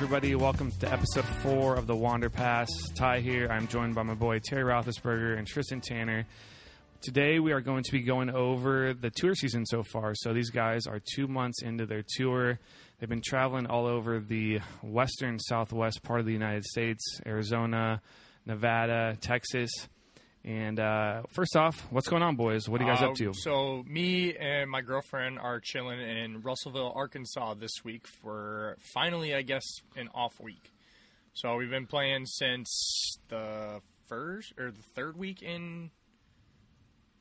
everybody. Welcome to episode four of the Wander Pass. Ty here. I'm joined by my boy Terry Roethlisberger and Tristan Tanner. Today we are going to be going over the tour season so far. So these guys are two months into their tour. They've been traveling all over the western southwest part of the United States, Arizona, Nevada, Texas. And uh, first off, what's going on, boys? What are you guys Uh, up to? So me and my girlfriend are chilling in Russellville, Arkansas this week for finally, I guess, an off week. So we've been playing since the first or the third week in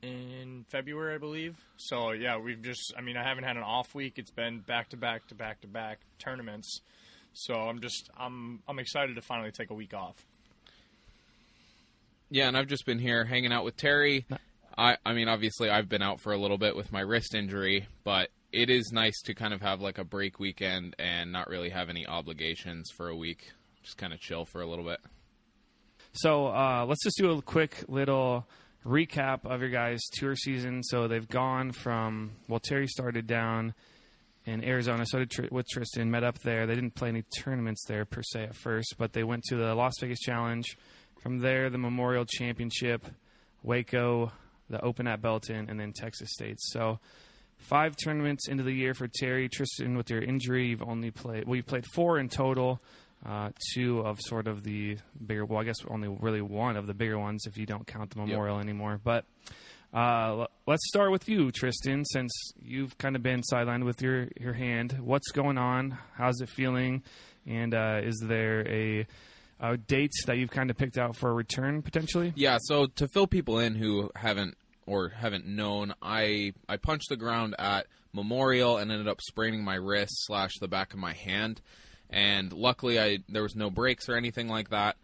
in February, I believe. So yeah, we've just I mean, I haven't had an off week. It's been back to back to back to back tournaments. So I'm just I'm I'm excited to finally take a week off. Yeah, and I've just been here hanging out with Terry. I I mean, obviously I've been out for a little bit with my wrist injury, but it is nice to kind of have like a break weekend and not really have any obligations for a week. Just kind of chill for a little bit. So uh, let's just do a quick little recap of your guys' tour season. So they've gone from well, Terry started down in Arizona, so did Tr- with Tristan. Met up there. They didn't play any tournaments there per se at first, but they went to the Las Vegas Challenge. From there, the Memorial Championship, Waco, the Open at Belton, and then Texas State. So. Five tournaments into the year for Terry Tristan with your injury. You've only played well. You played four in total uh, two of sort of the bigger. Well, I guess only really one of the bigger ones if you don't count the memorial anymore. But uh, l- let's start with you, Tristan, since you've kind of been sidelined with your your hand. What's going on? How's it feeling? And uh, is there a, a date that you've kind of picked out for a return potentially? Yeah, so to fill people in who haven't or haven't known, I I punched the ground at Memorial and ended up spraining my wrist slash the back of my hand, and luckily I there was no breaks or anything like that.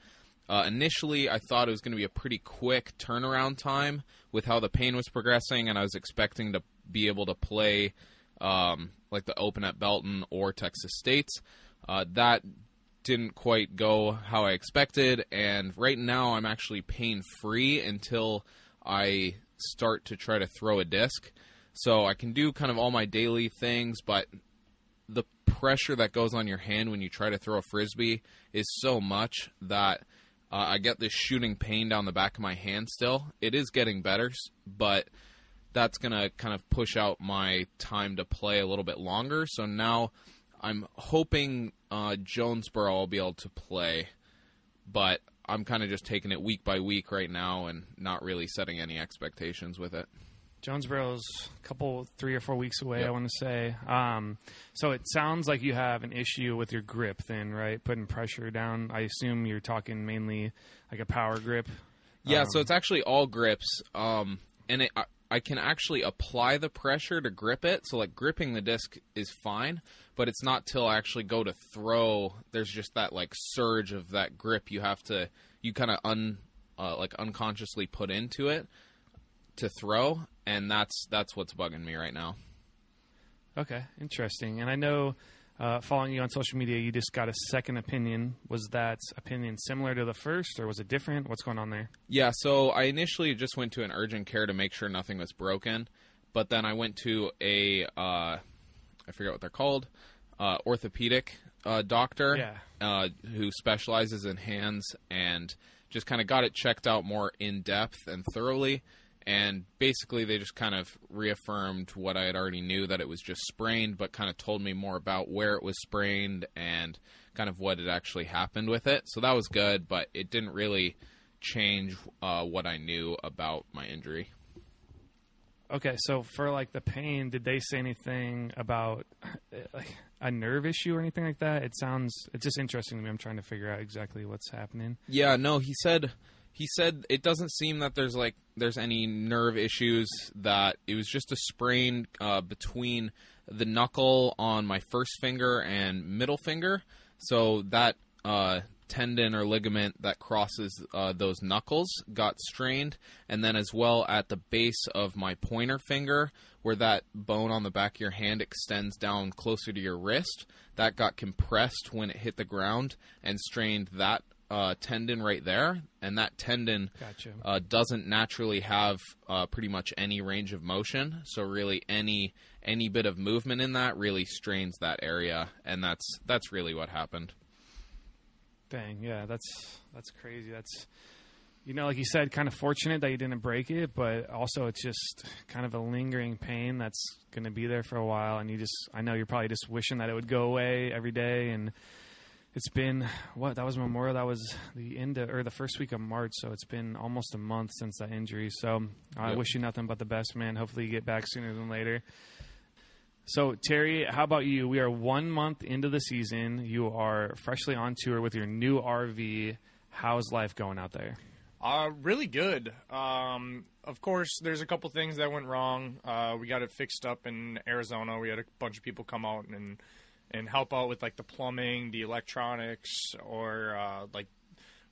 Uh, initially, I thought it was going to be a pretty quick turnaround time with how the pain was progressing, and I was expecting to be able to play um, like the Open at Belton or Texas State's. Uh, that didn't quite go how I expected, and right now I'm actually pain free until I start to try to throw a disc. So I can do kind of all my daily things, but the pressure that goes on your hand when you try to throw a frisbee is so much that uh, I get this shooting pain down the back of my hand still. It is getting better, but that's going to kind of push out my time to play a little bit longer. So now I'm hoping uh, Jonesboro I'll be able to play, but I'm kind of just taking it week by week right now and not really setting any expectations with it. Jonesboro's a couple, three or four weeks away, Yep. I want to say. Um, so it sounds like you have an issue with your grip, then, right? Putting pressure down. I assume you're talking mainly like a power grip. Yeah, so Um, it's actually all grips, um, and it, I, I can actually apply the pressure to grip it. So like gripping the disc is fine, but it's not till I actually go to throw. There's just that like surge of that grip you have to you kind of un uh, like unconsciously put into it to throw, and that's that's what's bugging me right now. Okay, interesting. And I know, uh, following you on social media, you just got a second opinion. Was that opinion similar to the first, or was it different? What's going on there? Yeah, so I initially just went to an urgent care to make sure nothing was broken, but then I went to a uh, I forget what they're called, uh, orthopedic uh, doctor Yeah. uh, who specializes in hands and just kind of got it checked out more in depth and thoroughly. And basically, they just kind of reaffirmed what I had already knew that it was just sprained, but kind of told me more about where it was sprained and kind of what had actually happened with it. So that was good, but it didn't really change uh, what I knew about my injury. Okay, so for like the pain, did they say anything about uh, like a nerve issue or anything like that? It sounds it's just interesting to me. I'm trying to figure out exactly what's happening. Yeah, no, he said he said it doesn't seem that there's like there's any nerve issues that it was just a sprain uh, between the knuckle on my first finger and middle finger. So that uh, tendon or ligament that crosses uh, those knuckles got strained, and then as well at the base of my pointer finger, where that bone on the back of your hand extends down closer to your wrist, that got compressed when it hit the ground and strained that uh, tendon right there, and that tendon Gotcha. uh, doesn't naturally have uh, pretty much any range of motion. So really, any any bit of movement in that really strains that area, and that's that's really what happened. Dang, yeah, that's that's crazy. That's you know, like you said, kind of fortunate that you didn't break it, but also it's just kind of a lingering pain that's going to be there for a while, and you just I know you're probably just wishing that it would go away every day, and it's been what that was Memorial, that was the end of, or the first week of March, so it's been almost a month since that injury. So I Yep. wish you nothing but the best, man. Hopefully you get back sooner than later. So, Terry, how about you? We are one month into the season. You are freshly on tour with your new RV. How's life going out there? Uh, really good. Um, of course, there's a couple things that went wrong. Uh, we got it fixed up in Arizona. We had a bunch of people come out and and help out with like the plumbing, the electronics, or uh, like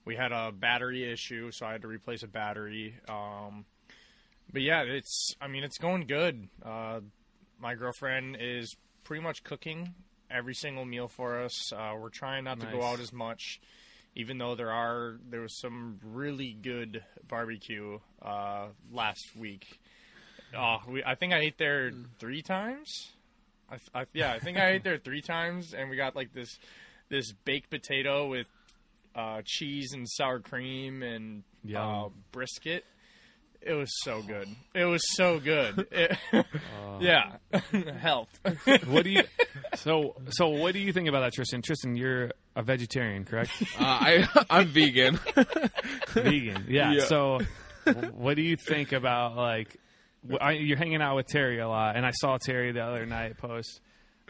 we had a battery issue, so I had to replace a battery. Um, but yeah, it's I mean it's going good. Uh, my girlfriend is pretty much cooking every single meal for us. Uh, we're trying not to go out as much even though there are there was some really good barbecue uh, last week. Oh, we, I think I ate there three times. I, I, yeah, I think I ate there three times, and we got like this this baked potato with uh, cheese and sour cream and uh, brisket. It was so good. It was so good. It- yeah, health. What do you? so, so what do you think about that, Tristan? Tristan, you're a vegetarian, correct? Uh, I I'm vegan. Vegan. Yeah. Yeah. So, what do you think about like? I, you're hanging out with Terry a lot, and I saw Terry the other night post.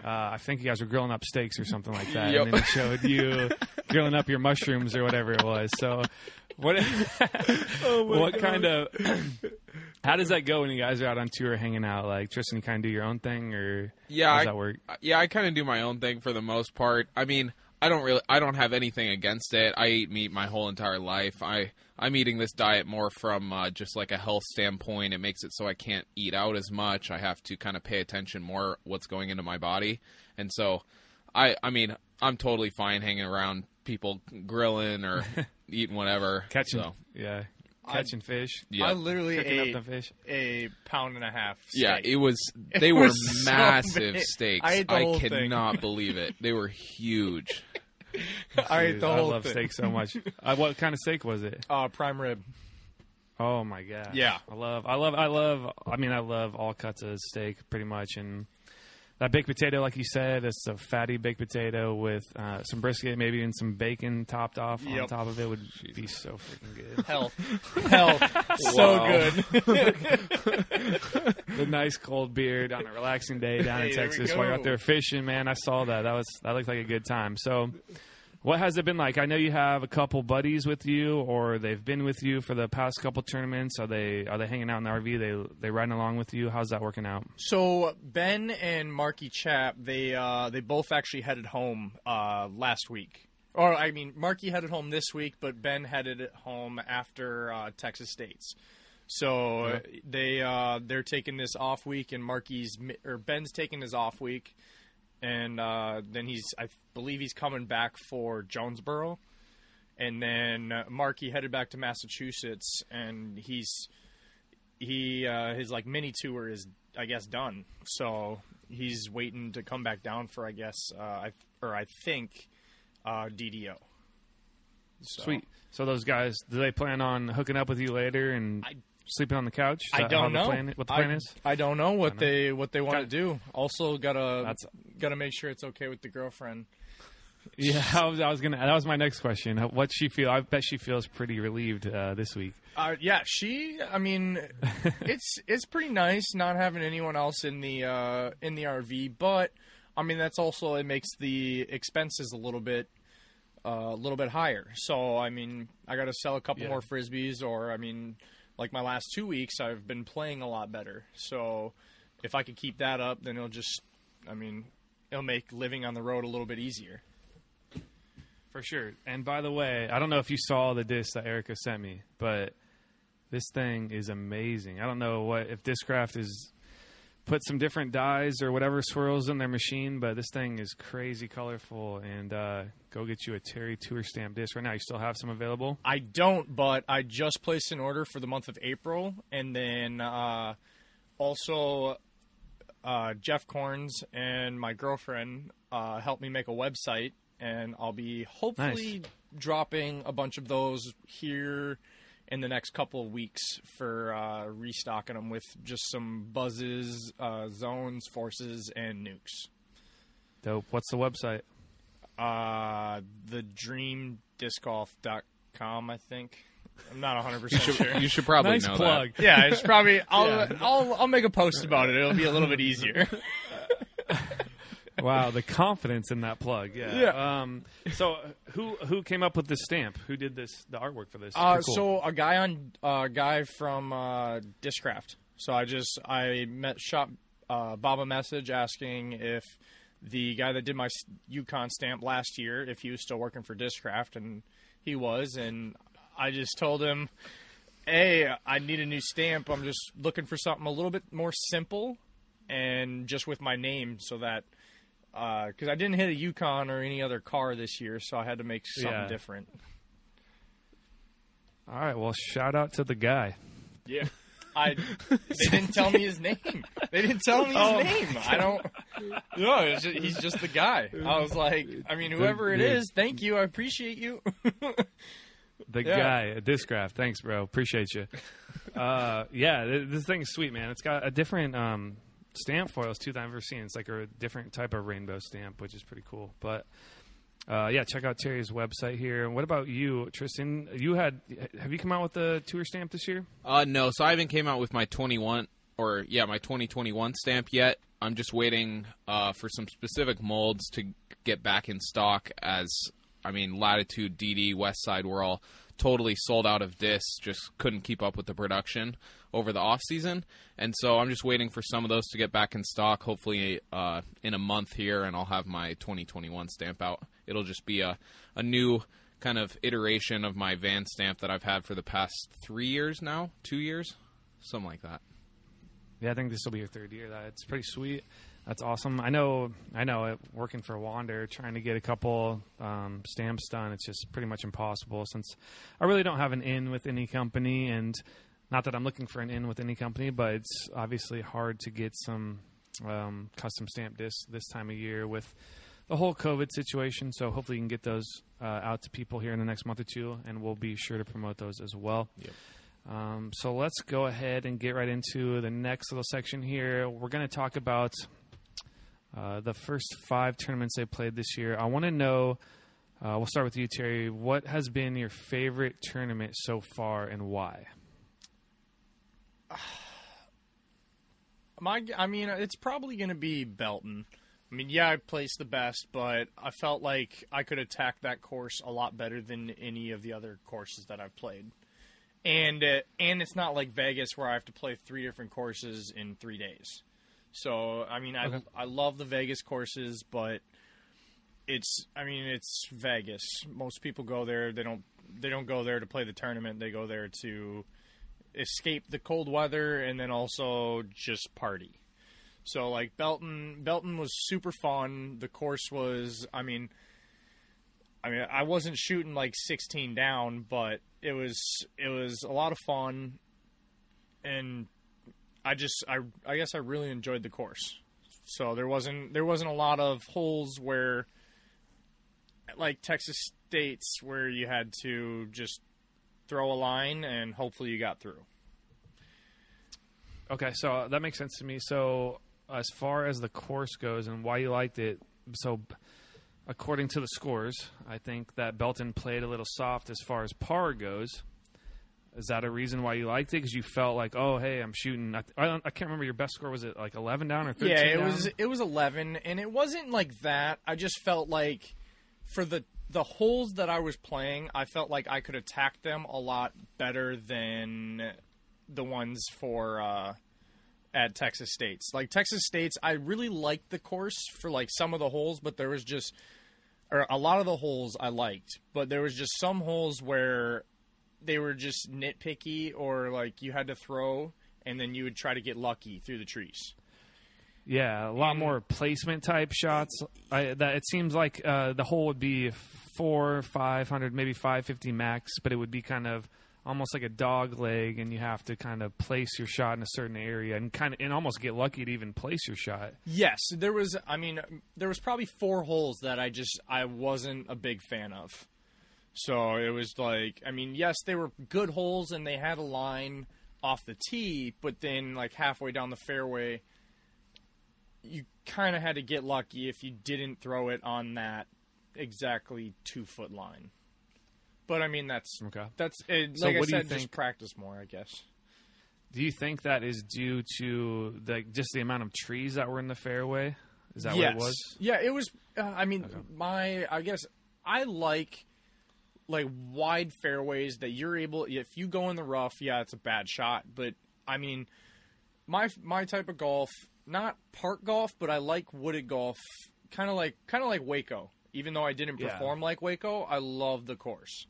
Uh, I think you guys were grilling up steaks or something like that, Yep. and then it showed you grilling up your mushrooms or whatever it was. So, what? what kind of? how does that go when you guys are out on tour hanging out? Like Tristan, you kind of do your own thing, or Yeah, how does I- that work? yeah, I kind of do my own thing for the most part. I mean, I don't really, I don't have anything against it. I eat meat my whole entire life. I, I'm eating this diet more from uh, just like a health standpoint. It makes it so I can't eat out as much. I have to kind of pay attention more what's going into my body, and so, I, I mean, I'm totally fine hanging around people grilling or eating whatever. Catching, So, yeah, catching fish, yeah, I literally cooking ate up the fish. a pound and a half. Yeah, it was. They It were was massive big. steaks. I ate the whole thing. cannot believe it. They were huge. I ate Dude, the I whole love thing. steak so much. uh, what kind of steak was it? Uh, prime rib. Oh my god. Yeah. I love I love I love I mean I love all cuts of steak pretty much and that baked potato like you said it's a fatty baked potato with uh, some brisket maybe and some bacon topped off on top of it would be so freaking good. Health. Health. so good. the nice cold beer on a relaxing day down Hey, in Texas while you're out there fishing, man. I saw that. That was that looked like a good time. So what has it been like? I know you have a couple buddies with you, or they've been with you for the past couple tournaments. Are they are they hanging out in the RV? They they riding along with you? How's that working out? So Ben and Marky Chap, they uh, they both actually headed home uh, last week. Or I mean, Marky headed home this week, but Ben headed home after uh, Texas State's. So uh, they uh, they're taking this off week, and Marky's or Ben's taking his off week, and uh, then he's I believe he's coming back for Jonesboro, and then uh, Marky headed back to Massachusetts, and he's he uh, his like mini tour is I guess done. So he's waiting to come back down for I guess uh, I or I think uh, DDO. So, Sweet. So those guys, do they plan on hooking up with you later and I- sleeping on the couch? I don't know The plan, what the I, plan is? I don't know what know. they what they want to do. Also, gotta That's- gotta make sure it's okay with the girlfriend. Yeah, I was, I was gonna. That was my next question. What she feel? I bet she feels pretty relieved uh, this week. Uh, yeah, she. I mean, it's it's pretty nice not having anyone else in the uh, in the RV, but I mean that's also it makes the expenses a little bit uh, a little bit higher. So I mean, I got to sell a couple Yeah. more frisbees, or I mean, like my last two weeks, I've been playing a lot better. So if I could keep that up, then it'll just, I mean, it'll make living on the road a little bit easier. For sure. And by the way, I don't know if you saw the disc that Erica sent me, but this thing is amazing. I don't know what if Discraft is put some different dyes or whatever swirls in their machine, but this thing is crazy colorful. And uh, go get you a Terry Tour stamp disc right now. You still have some available. I don't, but I just placed an order for the month of April, and then uh, also uh, Jeff Corns and my girlfriend uh, helped me make a website, and I'll be hopefully dropping a bunch of those here in the next couple of weeks for uh, restocking them with just some buzzes, uh, zones, forces, and nukes. Dope. What's the website? Uh, the dreamdiscgolf.com, I think. I'm not 100% sure. You should probably nice know plug. Yeah, it's probably. I'll, I'll I'll make a post about it. It'll be a little bit easier. Wow, the confidence in that plug. Yeah. Yeah. Um, so who who came up with this stamp? Who did this the artwork for this? Uh, cool. So a guy on a guy from uh, Discraft. So I just I met shop uh, Bob a message asking if the guy that did my s- Yukon stamp last year if he was still working for Discraft, and he was. And I just told him, "Hey, I need a new stamp. I'm just looking for something a little bit more simple, and just with my name, so that." Because I didn't hit a Yukon or any other car this year, so I had to make something Yeah. different. All right. Well, shout out to the guy. Yeah. I they didn't tell me his name. They didn't tell me his Oh. name. I don't. No, it's just, he's just the guy. I was like, I mean, whoever it is, thank you. I appreciate you. The Yeah. guy at Discraft. Thanks, bro. Appreciate you. uh, yeah, th- this thing's sweet, man. It's got a different um, stamp foils too that I've ever seen. It's like a different type of rainbow stamp, which is pretty cool. But uh, yeah, check out Terry's website here. And What about you, Tristan? You had have you come out with the tour stamp this year? Uh, no, so I haven't came out with my 21 or yeah, my 2021 stamp yet. I'm just waiting uh, for some specific molds to get back in stock. As I mean, Latitude, DD, Westside were all totally sold out of discs. Just couldn't keep up with the production over the off season, and so I'm just waiting for some of those to get back in stock. Hopefully, uh, in a month here, and I'll have my 2021 stamp out. It'll just be a a new kind of iteration of my van stamp that I've had for the past three years now, two years, something like that. Yeah, I think this will be your third year. That it's pretty sweet. That's awesome. I know. I know. It, working for Wander, trying to get a couple um, stamps done, it's just pretty much impossible. Since I really don't have an in with any company, and not that I'm looking for an in with any company, but it's obviously hard to get some um, custom stamp discs this time of year with the whole COVID situation. So hopefully, you can get those uh, out to people here in the next month or two, and we'll be sure to promote those as well. Yep. Um, so let's go ahead and get right into the next little section here. We're going to talk about uh, the first five tournaments they played this year. I want to know. Uh, we'll start with you, Terry. What has been your favorite tournament so far, and why? My, I mean, it's probably going to be Belton. I mean, yeah, I placed the best, but I felt like I could attack that course a lot better than any of the other courses that I've played. And uh, and it's not like Vegas where I have to play three different courses in three days. So I mean, I Okay. I love the Vegas courses, but it's I mean it's Vegas. Most people go there. They don't they don't go there to play the tournament. They go there to escape the cold weather and then also just party. So like Belton, Belton was super fun. The course was, I mean, I mean, I wasn't shooting like 16 down, but it was it was a lot of fun, and I just I I guess I really enjoyed the course. So there wasn't there wasn't a lot of holes where, like Texas States, where you had to just throw a line and hopefully you got through. Okay, so that makes sense to me. So, as far as the course goes and why you liked it, so according to the scores, I think that Belton played a little soft as far as par goes. Is that a reason why you liked it? Because you felt like, oh, hey, I'm shooting. I, I, don't, I can't remember your best score. Was it like 11 down or 13 Yeah, it down? was it was 11 and it wasn't like that. I just felt like for the the holes that I was playing, I felt like I could attack them a lot better than the ones for uh at Texas States. Like Texas States, I really liked the course for like some of the holes, but there was just or a lot of the holes I liked, but there was just some holes where they were just nitpicky or like you had to throw and then you would try to get lucky through the trees. Yeah, a lot And- more placement type shots. I, that it seems like uh, the hole would be four, five hundred, maybe five fifty max, but it would be kind of almost like a dog leg, and you have to kind of place your shot in a certain area and kind of and almost get lucky to even place your shot. Yes, there was. I mean, there was probably four holes that I just I wasn't a big fan of. So it was like, I mean, yes, they were good holes and they had a line off the tee, but then like halfway down the fairway, you kind of had to get lucky if you didn't throw it on that exactly two foot line. But I mean, that's Okay. that's it, So like I what do you said, just practice more, I guess. Do you think that is due to the just the amount of trees that were in the fairway? Is that yes. what it was? Yeah, it was. Uh, I mean, Okay. my I guess I like like wide fairways that you're able. If you go in the rough, yeah, it's a bad shot. But I mean, my my type of golf, not park golf, but I like wooded golf. Kind of like kind of like Waco. Even though I didn't Yeah. perform like Waco, I love the course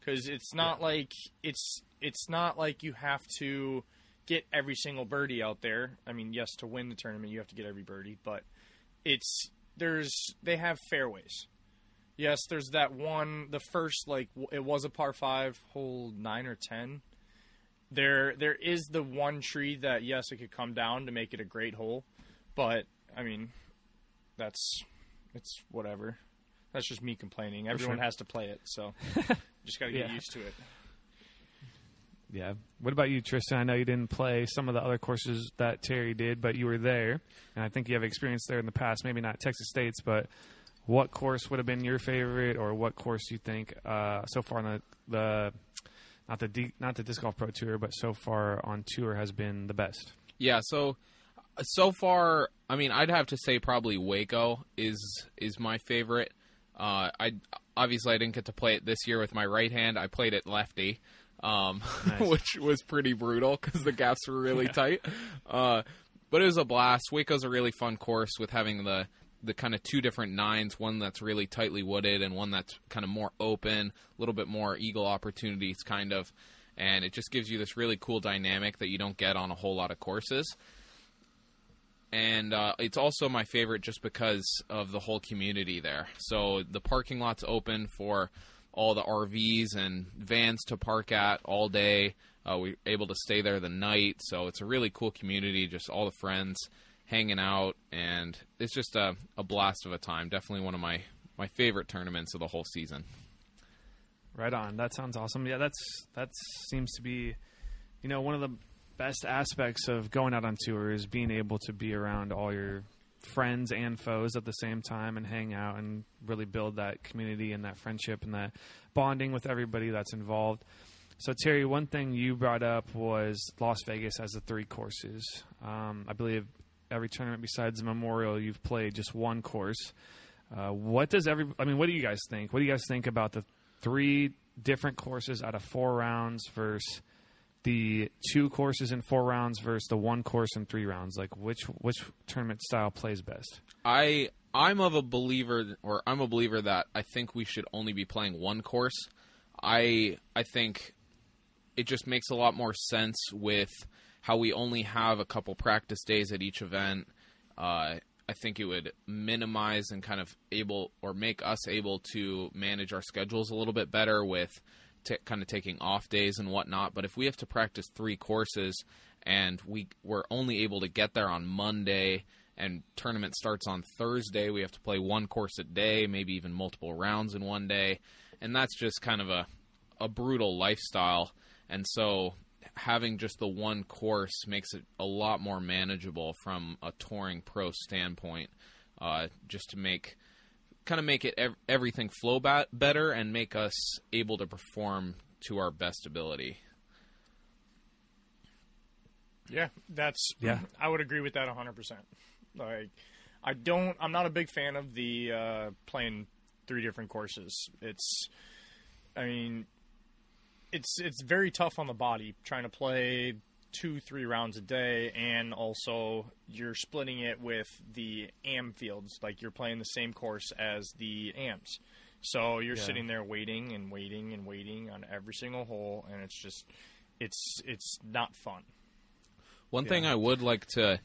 because it's not like it's it's not like you have to get every single birdie out there. I mean, yes, to win the tournament, you have to get every birdie, but it's there's they have fairways. Yes, there's that one. The first like w- it was a par five, hole nine or ten. There there is the one tree that yes, it could come down to make it a great hole, but I mean, that's it's whatever. That's just me complaining. Everyone sure. has to play it, so just got to get Yeah. used to it. Yeah. What about you, Tristan? I know you didn't play some of the other courses that Terry did, but you were there, and I think you have experience there in the past. Maybe not Texas State's, but what course would have been your favorite, or what course you think uh, so far on the, the not the D, not the disc golf pro tour, but so far on tour has been the best? Yeah, so so far, I mean, I'd have to say probably Waco is is my favorite. Uh, I obviously I didn't get to play it this year with my right hand. I played it lefty, um, Nice. which was pretty brutal because the gaps were really Yeah. tight. Uh, but it was a blast. Waco's a really fun course with having the the kind of two different nines, one that's really tightly wooded and one that's kind of more open, a little bit more eagle opportunities, kind of. And it just gives you this really cool dynamic that you don't get on a whole lot of courses and uh, it's also my favorite just because of the whole community there. So the parking lot's open for all the RVs and vans to park at all day. Uh, we're able to stay there the night, so it's a really cool community. Just all the friends hanging out, and it's just a, a blast of a time. Definitely one of my my favorite tournaments of the whole season. Right on. That sounds awesome. Yeah, that's that seems to be, you know, one of the best aspects of going out on tour is being able to be around all your friends and foes at the same time and hang out and really build that community and that friendship and that bonding with everybody that's involved. So Terry, one thing you brought up was Las Vegas as the three courses. Um, I believe every tournament besides the Memorial, you've played just one course. Uh, what does every? I mean, what do you guys think? What do you guys think about the three different courses out of four rounds versus the two courses in four rounds versus the one course in three rounds? Like, which which tournament style plays best? I I'm of a believer, or I'm a believer that I think we should only be playing one course. I I think it just makes a lot more sense with how we only have a couple practice days at each event. Uh, I think it would minimize and kind of able or make us able to manage our schedules a little bit better with t- kind of taking off days and whatnot. But if we have to practice three courses and we we're only able to get there on Monday and tournament starts on Thursday, we have to play one course a day, maybe even multiple rounds in one day, and that's just kind of a a brutal lifestyle. And so having just the one course makes it a lot more manageable from a touring pro standpoint. Uh, just to make kind of make it ev- everything flow ba- better and make us able to perform to our best ability. Yeah, that's Yeah. I would agree with that 100%. Like I don't I'm not a big fan of the uh playing three different courses. It's I mean it's it's very tough on the body trying to play two, three rounds a day and also you're splitting it with the am fields. Like you're playing the same course as the amps So you're Yeah. sitting there waiting and waiting and waiting on every single hole and it's just it's it's not fun. One thing I would like to,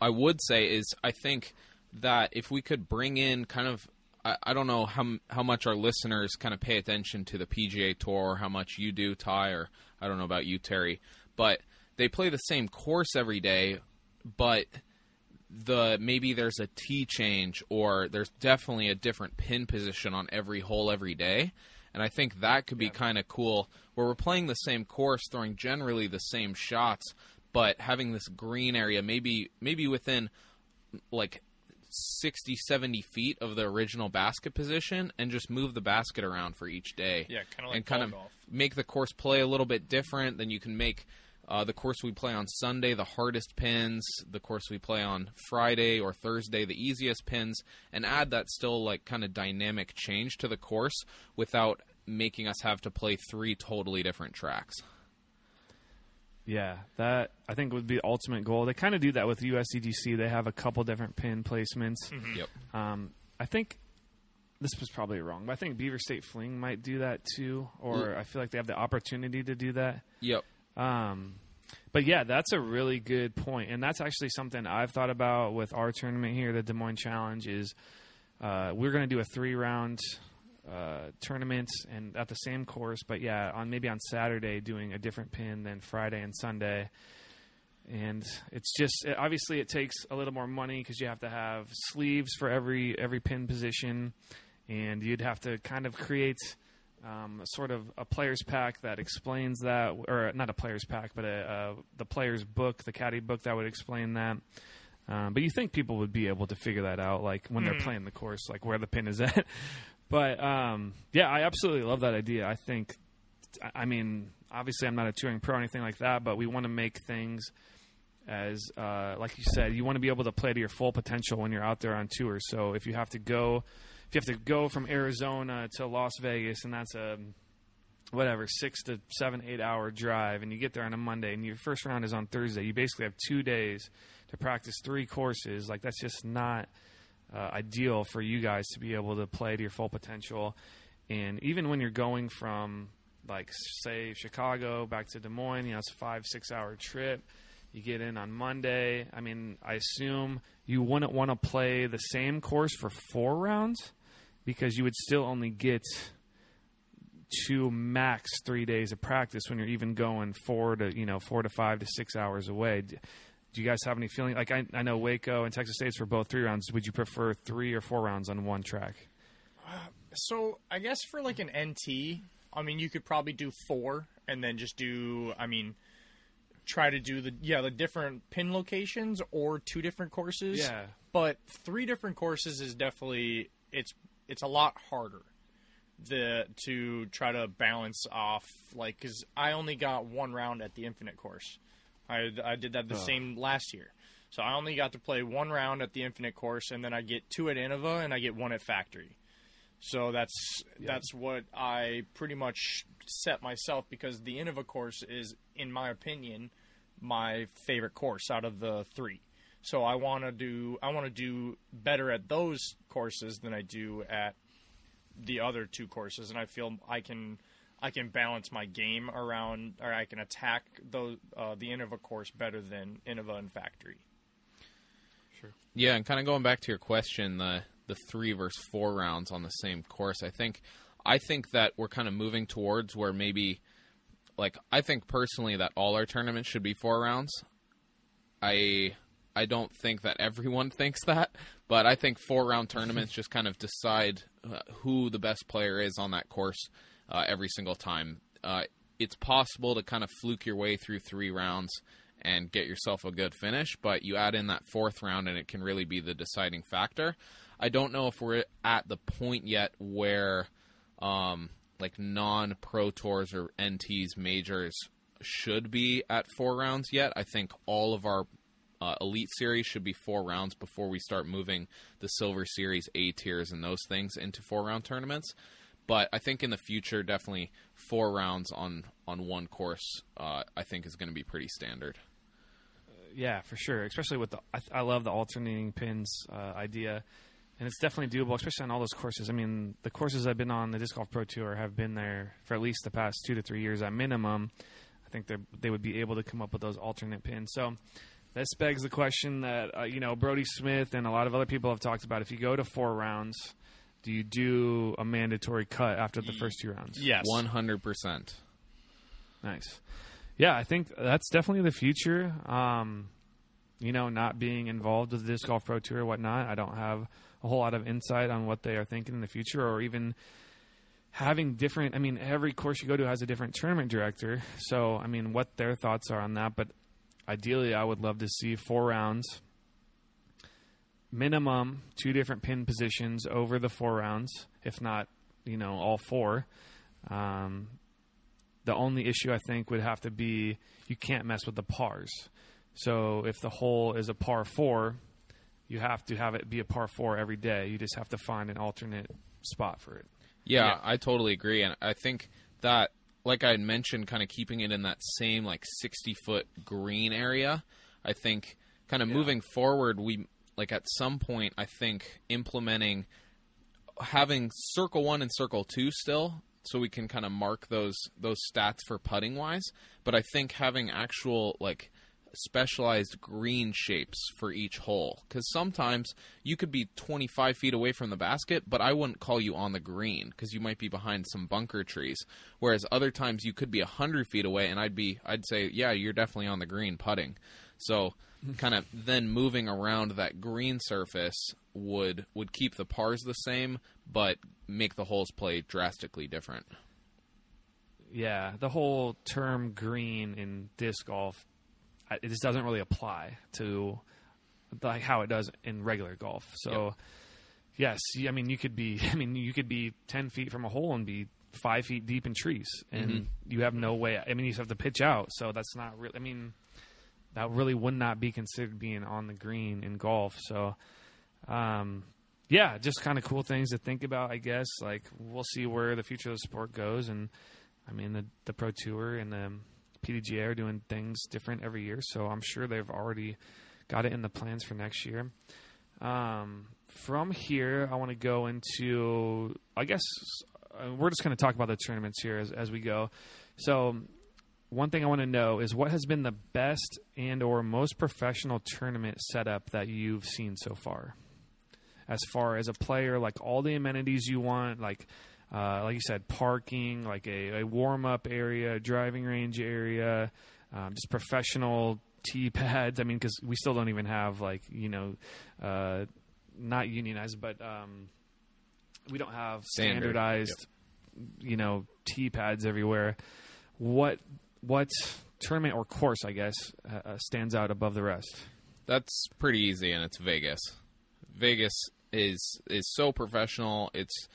I would say is I think that if we could bring in kind of, I, I don't know how how much our listeners kind of pay attention to the PGA Tour, or how much you do, Ty, or I don't know about you, Terry, but they play the same course every day, but the maybe there's a tee change or there's definitely a different pin position on every hole every day and I think that could be kind of cool. Where we're playing the same course, throwing generally the same shots, but having this green area, maybe maybe within like 60, 70 feet of the original basket position, and just move the basket around for each day. Yeah, kinda like and kind of golf. make the course play a little bit different. Then you can make uh, the course we play on Sunday the hardest pins, the course we play on Friday or Thursday the easiest pins, and add that still like kind of dynamic change to the course without making us have to play three totally different tracks. Yeah, that I think would be the ultimate goal. They kind of do that with USDGC. They have a couple different pin placements. Yep. Um, I think this was probably wrong, but I think Beaver State Fling might do that too, or I feel like they have the opportunity to do that. Yep. Um, but yeah, that's a really good point, and that's actually something I've thought about with our tournament here, the Des Moines Challenge. Is uh, we're going to do a three round uh, tournament and at the same course, but yeah, on maybe on Saturday doing a different pin than Friday and Sunday. And it's just it- obviously it takes a little more money because you have to have sleeves for every every pin position, and you'd have to kind of create um, sort of a player's pack that explains that, or not a player's pack, but a, uh, the player's book, the caddy book that would explain that. Um, but you think people would be able to figure that out, like when they're playing the course, like where the pin is at. but um, yeah, I absolutely love that idea. I think, I- mean, obviously I'm not a touring pro or anything like that, but we want to make things as uh, like you said, you want to be able to play to your full potential when you're out there on tour. So if you have to go, if you have to go from Arizona to Las Vegas, and that's a whatever six to seven, eight hour drive, and you get there on a Monday, and your first round is on Thursday, you basically have two days to practice three courses. Like that's just not uh, ideal for you guys to be able to play to your full potential. And even when you're going from like say Chicago back to Des Moines, you know, it's a five six hour trip. You get in on Monday. I mean, I assume you wouldn't want to play the same course for four rounds because you would still only get two max three days of practice when you're even going four to you know four to five to six hours away. Do you guys have any feeling like I, I know Waco and Texas State's for both three rounds? Would you prefer three or four rounds on one track? So I guess for like an NT, I mean, you could probably do four and then just do. I mean, try to do the yeah the different pin locations or two different courses. Yeah. But three different courses is definitely it's it's a lot harder the to try to balance off like because I only got one round at the Infinite course. I I did that the same last year. So I only got to play one round at the Infinite course, and then I get two at Innova, and I get one at Factory. So that's that's what I pretty much set myself because the Innova course is, in my opinion, my favorite course out of the three. So I want to do I want to do better at those courses than I do at the other two courses, and I feel I can I can balance my game around, or I can attack those uh, the Innova course better than Innova and Factory. Sure. Yeah, and kind of going back to your question, the the three versus four rounds on the same course. I think I think that we're kind of moving towards where maybe, like, I think personally that all our tournaments should be four rounds. I I don't think that everyone thinks that, but I think four round tournaments just kind of decide uh, who the best player is on that course uh, every single time. Uh, it's possible to kind of fluke your way through three rounds and get yourself a good finish, but you add in that fourth round and it can really be the deciding factor. I don't know if we're at the point yet where um, like non pro tours or NTs majors should be at four rounds yet. I think all of our uh, elite series should be four rounds before we start moving the silver series A tiers and those things into four round tournaments. But I think in the future, definitely four rounds on on one course. Uh, I think is going to be pretty standard. Yeah, for sure. Especially with the, I, I love the alternating pins uh, idea, and it's definitely doable, especially on all those courses. I mean, the courses I've been on the disc golf pro tour have been there for at least the past two to three years at minimum. I think they they would be able to come up with those alternate pins. So this begs the question that uh, you know Brodie Smith and a lot of other people have talked about. If you go to four rounds, do you do a mandatory cut after the first two rounds? Yes. One hundred percent. Nice. Yeah, I think that's definitely the future. Um, you know, not being involved with the disc golf pro tour or whatnot, I don't have a whole lot of insight on what they are thinking in the future, or even having different. I mean, every course you go to has a different tournament director. So, I mean, what their thoughts are on that. But ideally, I would love to see four rounds, minimum two different pin positions over the four rounds, if not, you know, all four. Um, the only issue I think would have to be you can't mess with the pars. So if the hole is a par four, you have to have it be a par four every day. You just have to find an alternate spot for it. Yeah, Yeah. I totally agree, and I think that, like I had mentioned, kind of keeping it in that same like sixty foot green area. I think kind of Yeah. moving forward, we like at some point, I think implementing having circle one and circle two still, so we can kind of mark those those stats for putting wise. But I think having actual like specialized green shapes for each hole because sometimes you could be 25 feet away from the basket but i wouldn't call you on the green because you might be behind some bunker trees whereas other times you could be 100 feet away and i'd be i'd say yeah you're definitely on the green putting so kind of then moving around that green surface would would keep the pars the same but make the holes play drastically different Yeah, the whole term green in disc golf, it just doesn't really apply to like how it does in regular golf. So, yes, I mean you could be, I mean you could be ten feet from a hole and be five feet deep in trees, and mm-hmm. you have no way. I mean you just have to pitch out, so that's not really. I mean that really would not be considered being on the green in golf. So, um, yeah, just kind of cool things to think about, I guess. Like we'll see where the future of the sport goes, and I mean the the Pro Tour and the PDGA are doing things different every year, so I'm sure they've already got it in the plans for next year. Um, from here, I want to go into, I guess, uh, we're just going to talk about the tournaments here as, as we go. So, one thing I want to know is what has been the best and or most professional tournament setup that you've seen so far? As far as a player, like all the amenities you want, like uh, like you said, parking, like a, a warm up area, driving range area, um, just professional tee pads. I mean, because we still don't even have like you know, uh, not unionized, but um, we don't have Standard. standardized, you know, tee pads everywhere. What what tournament or course, I guess, uh, uh, stands out above the rest? That's pretty easy, and it's Vegas. Vegas is is so professional. It's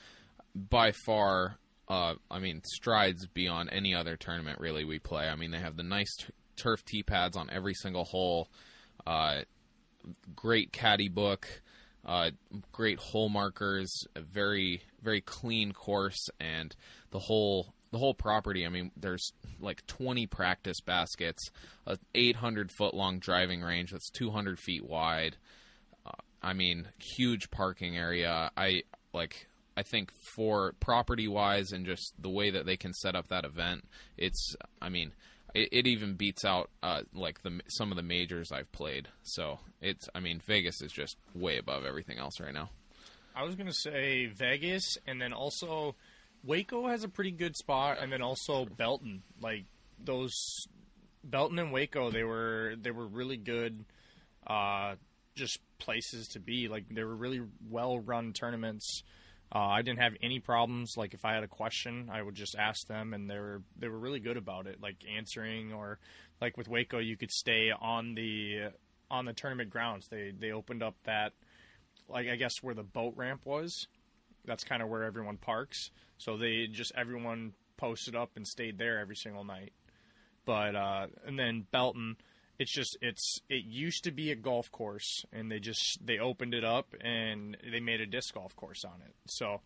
by far, uh, I mean, strides beyond any other tournament really we play. I mean, they have the nice t- turf tee pads on every single hole. Uh, great caddy book. Uh, great hole markers, a very very clean course, and the whole the whole property. I mean, there's like 20 practice baskets, a 800 foot long driving range that's 200 feet wide. Uh, I mean, huge parking area. I like. I think for property wise and just the way that they can set up that event, it's. I mean, it, it even beats out uh, like the some of the majors I've played. So it's. I mean, Vegas is just way above everything else right now. I was gonna say Vegas, and then also Waco has a pretty good spot, and then also Belton. Like those Belton and Waco, they were they were really good, uh, just places to be. Like they were really well run tournaments. Uh, I didn't have any problems. Like if I had a question, I would just ask them, and they were they were really good about it, like answering or like with Waco, you could stay on the on the tournament grounds. They they opened up that like I guess where the boat ramp was. That's kind of where everyone parks. So they just everyone posted up and stayed there every single night. But uh, and then Belton, it's just it's it used to be a golf course, and they just they opened it up and they made a disc golf course on it. So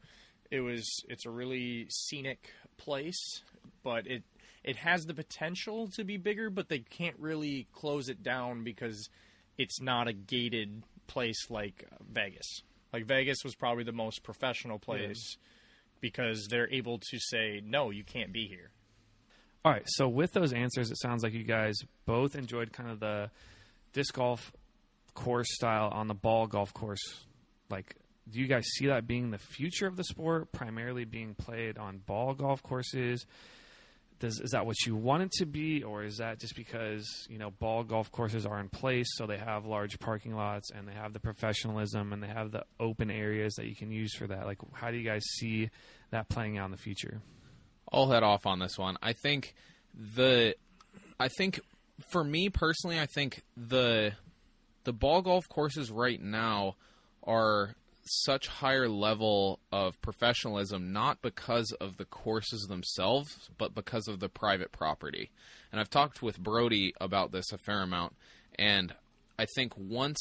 it was it's a really scenic place, but it it has the potential to be bigger, but they can't really close it down because it's not a gated place like Vegas. Like Vegas was probably the most professional place because they're able to say no, you can't be here. All right. So with those answers, it sounds like you guys both enjoyed kind of the disc golf course style on the ball golf course. Like, do you guys see that being the future of the sport, primarily being played on ball golf courses? Does is that what you want it to be, or is that just because you know ball golf courses are in place, so they have large parking lots and they have the professionalism and they have the open areas that you can use for that? Like, how do you guys see that playing out in the future? I'll head off on this one. I think the I think for me personally, I think the the ball golf courses right now are such higher level of professionalism not because of the courses themselves but because of the private property. And i've talked with Brodie about this a fair amount. And i think once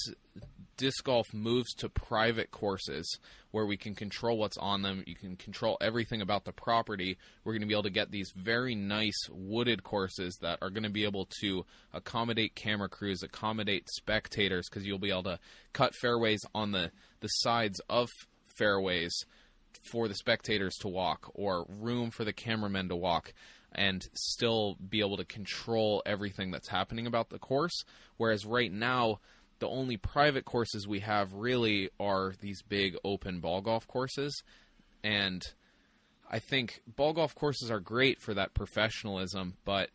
disc golf moves to private courses where we can control what's on them, you can control everything about the property, we're going to be able to get these very nice wooded courses that are going to be able to accommodate camera crews, accommodate spectators, because you'll be able to cut fairways on the, the sides of fairways for the spectators to walk or room for the cameramen to walk and still be able to control everything that's happening about the course. Whereas right now, the only private courses we have really are these big open ball golf courses and I think ball golf courses are great for that professionalism, but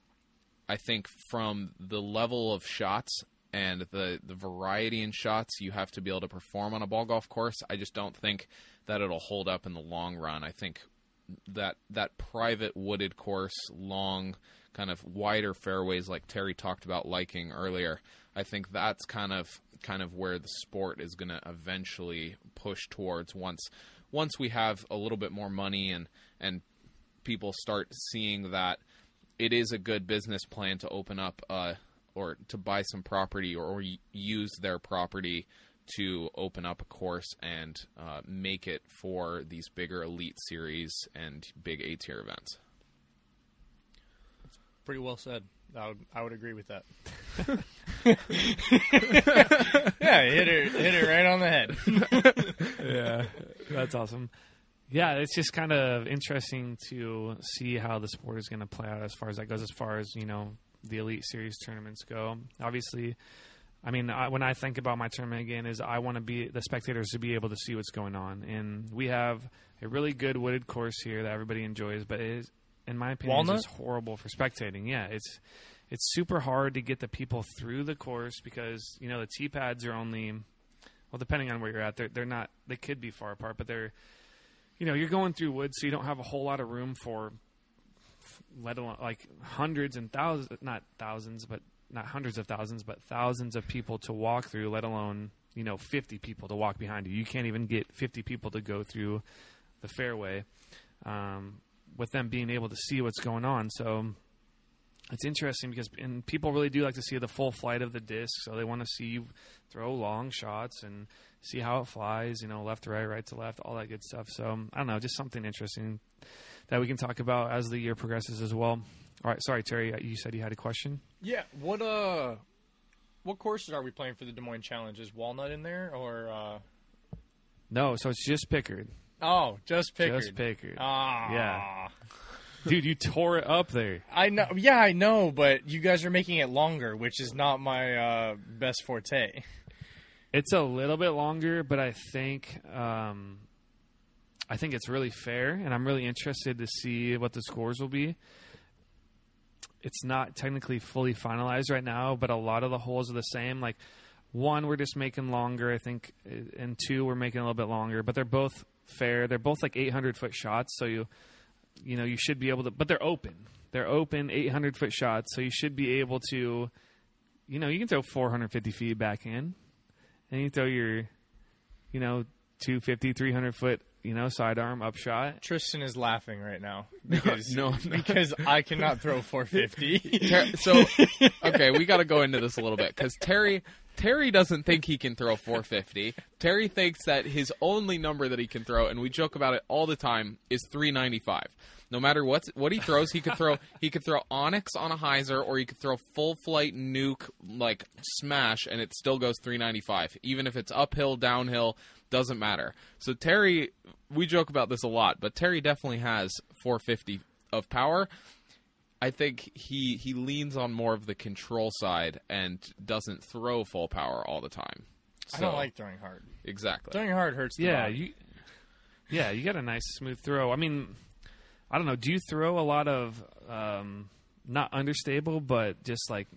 I think from the level of shots and the the variety in shots you have to be able to perform on a ball golf course, I just don't think that it'll hold up in the long run. I think that that private wooded course, long kind of wider fairways like Terry talked about liking earlier. I think that's kind of kind of where the sport is going to eventually push towards once once we have a little bit more money and and people start seeing that it is a good business plan to open up uh, or to buy some property or, or use their property to open up a course and uh, make it for these bigger elite series and big A tier events. Pretty well said. I would I would agree with that. yeah, hit it hit it right on the head. yeah, that's awesome. Yeah, it's just kind of interesting to see how the sport is going to play out as far as that goes. As far as you know, the elite series tournaments go. Obviously, I mean, I, when I think about my tournament again, is I want to be the spectators to be able to see what's going on, and we have a really good wooded course here that everybody enjoys, but it is, in my opinion, Walnut? just horrible for spectating. Yeah, it's it's super hard to get the people through the course because you know the tee pads are only well, depending on where you're at, they're they're not they could be far apart, but they're you know you're going through woods, so you don't have a whole lot of room for let alone like hundreds and thousands, not thousands, but not hundreds of thousands, but thousands of people to walk through, let alone you know 50 people to walk behind you. You can't even get 50 people to go through the fairway um, with them being able to see what's going on. So it's interesting because and people really do like to see the full flight of the disc, so they want to see you throw long shots and see how it flies, you know, left to right, right to left, all that good stuff. So I don't know, just something interesting that we can talk about as the year progresses as well. All right, sorry Terry, you said you had a question. Yeah. What uh, what courses are we playing for the Des Moines Challenge? Is Walnut in there or? uh No, so it's just Pickard. Oh, just Pickard. Just Pickard. Ah. Yeah. Dude, you tore it up there. I know. Yeah, I know, but you guys are making it longer, which is not my uh, best forte. It's a little bit longer, but I think um, I think it's really fair, and I'm really interested to see what the scores will be. It's not technically fully finalized right now, but a lot of the holes are the same. Like one, we're just making longer, I think, and two, we're making a little bit longer. But they're both fair. They're both like 800 foot shots, so you you know you should be able to. But they're open. They're open 800 foot shots, so you should be able to. You know, you can throw 450 feet back in, and you throw your, you know, 250, 300 foot, you know, sidearm upshot. Tristan is laughing right now because no, no. because I cannot throw 450. Ter- so okay, we got to go into this a little bit because Terry Terry doesn't think he can throw 450. Terry thinks that his only number that he can throw, and we joke about it all the time, is 395. No matter what what he throws, he could throw he could throw Onyx on a hyzer, or he could throw full flight nuke like smash, and it still goes 395. Even if it's uphill, downhill, doesn't matter. So Terry, we joke about this a lot, but Terry definitely has 450 of power. I think he he leans on more of the control side and doesn't throw full power all the time. I don't like throwing hard. exactly. Throwing hard hurts. The Yeah, body. you. Yeah, you got a nice smooth throw. I mean, I don't know. Do you throw a lot of um, not understable, but just like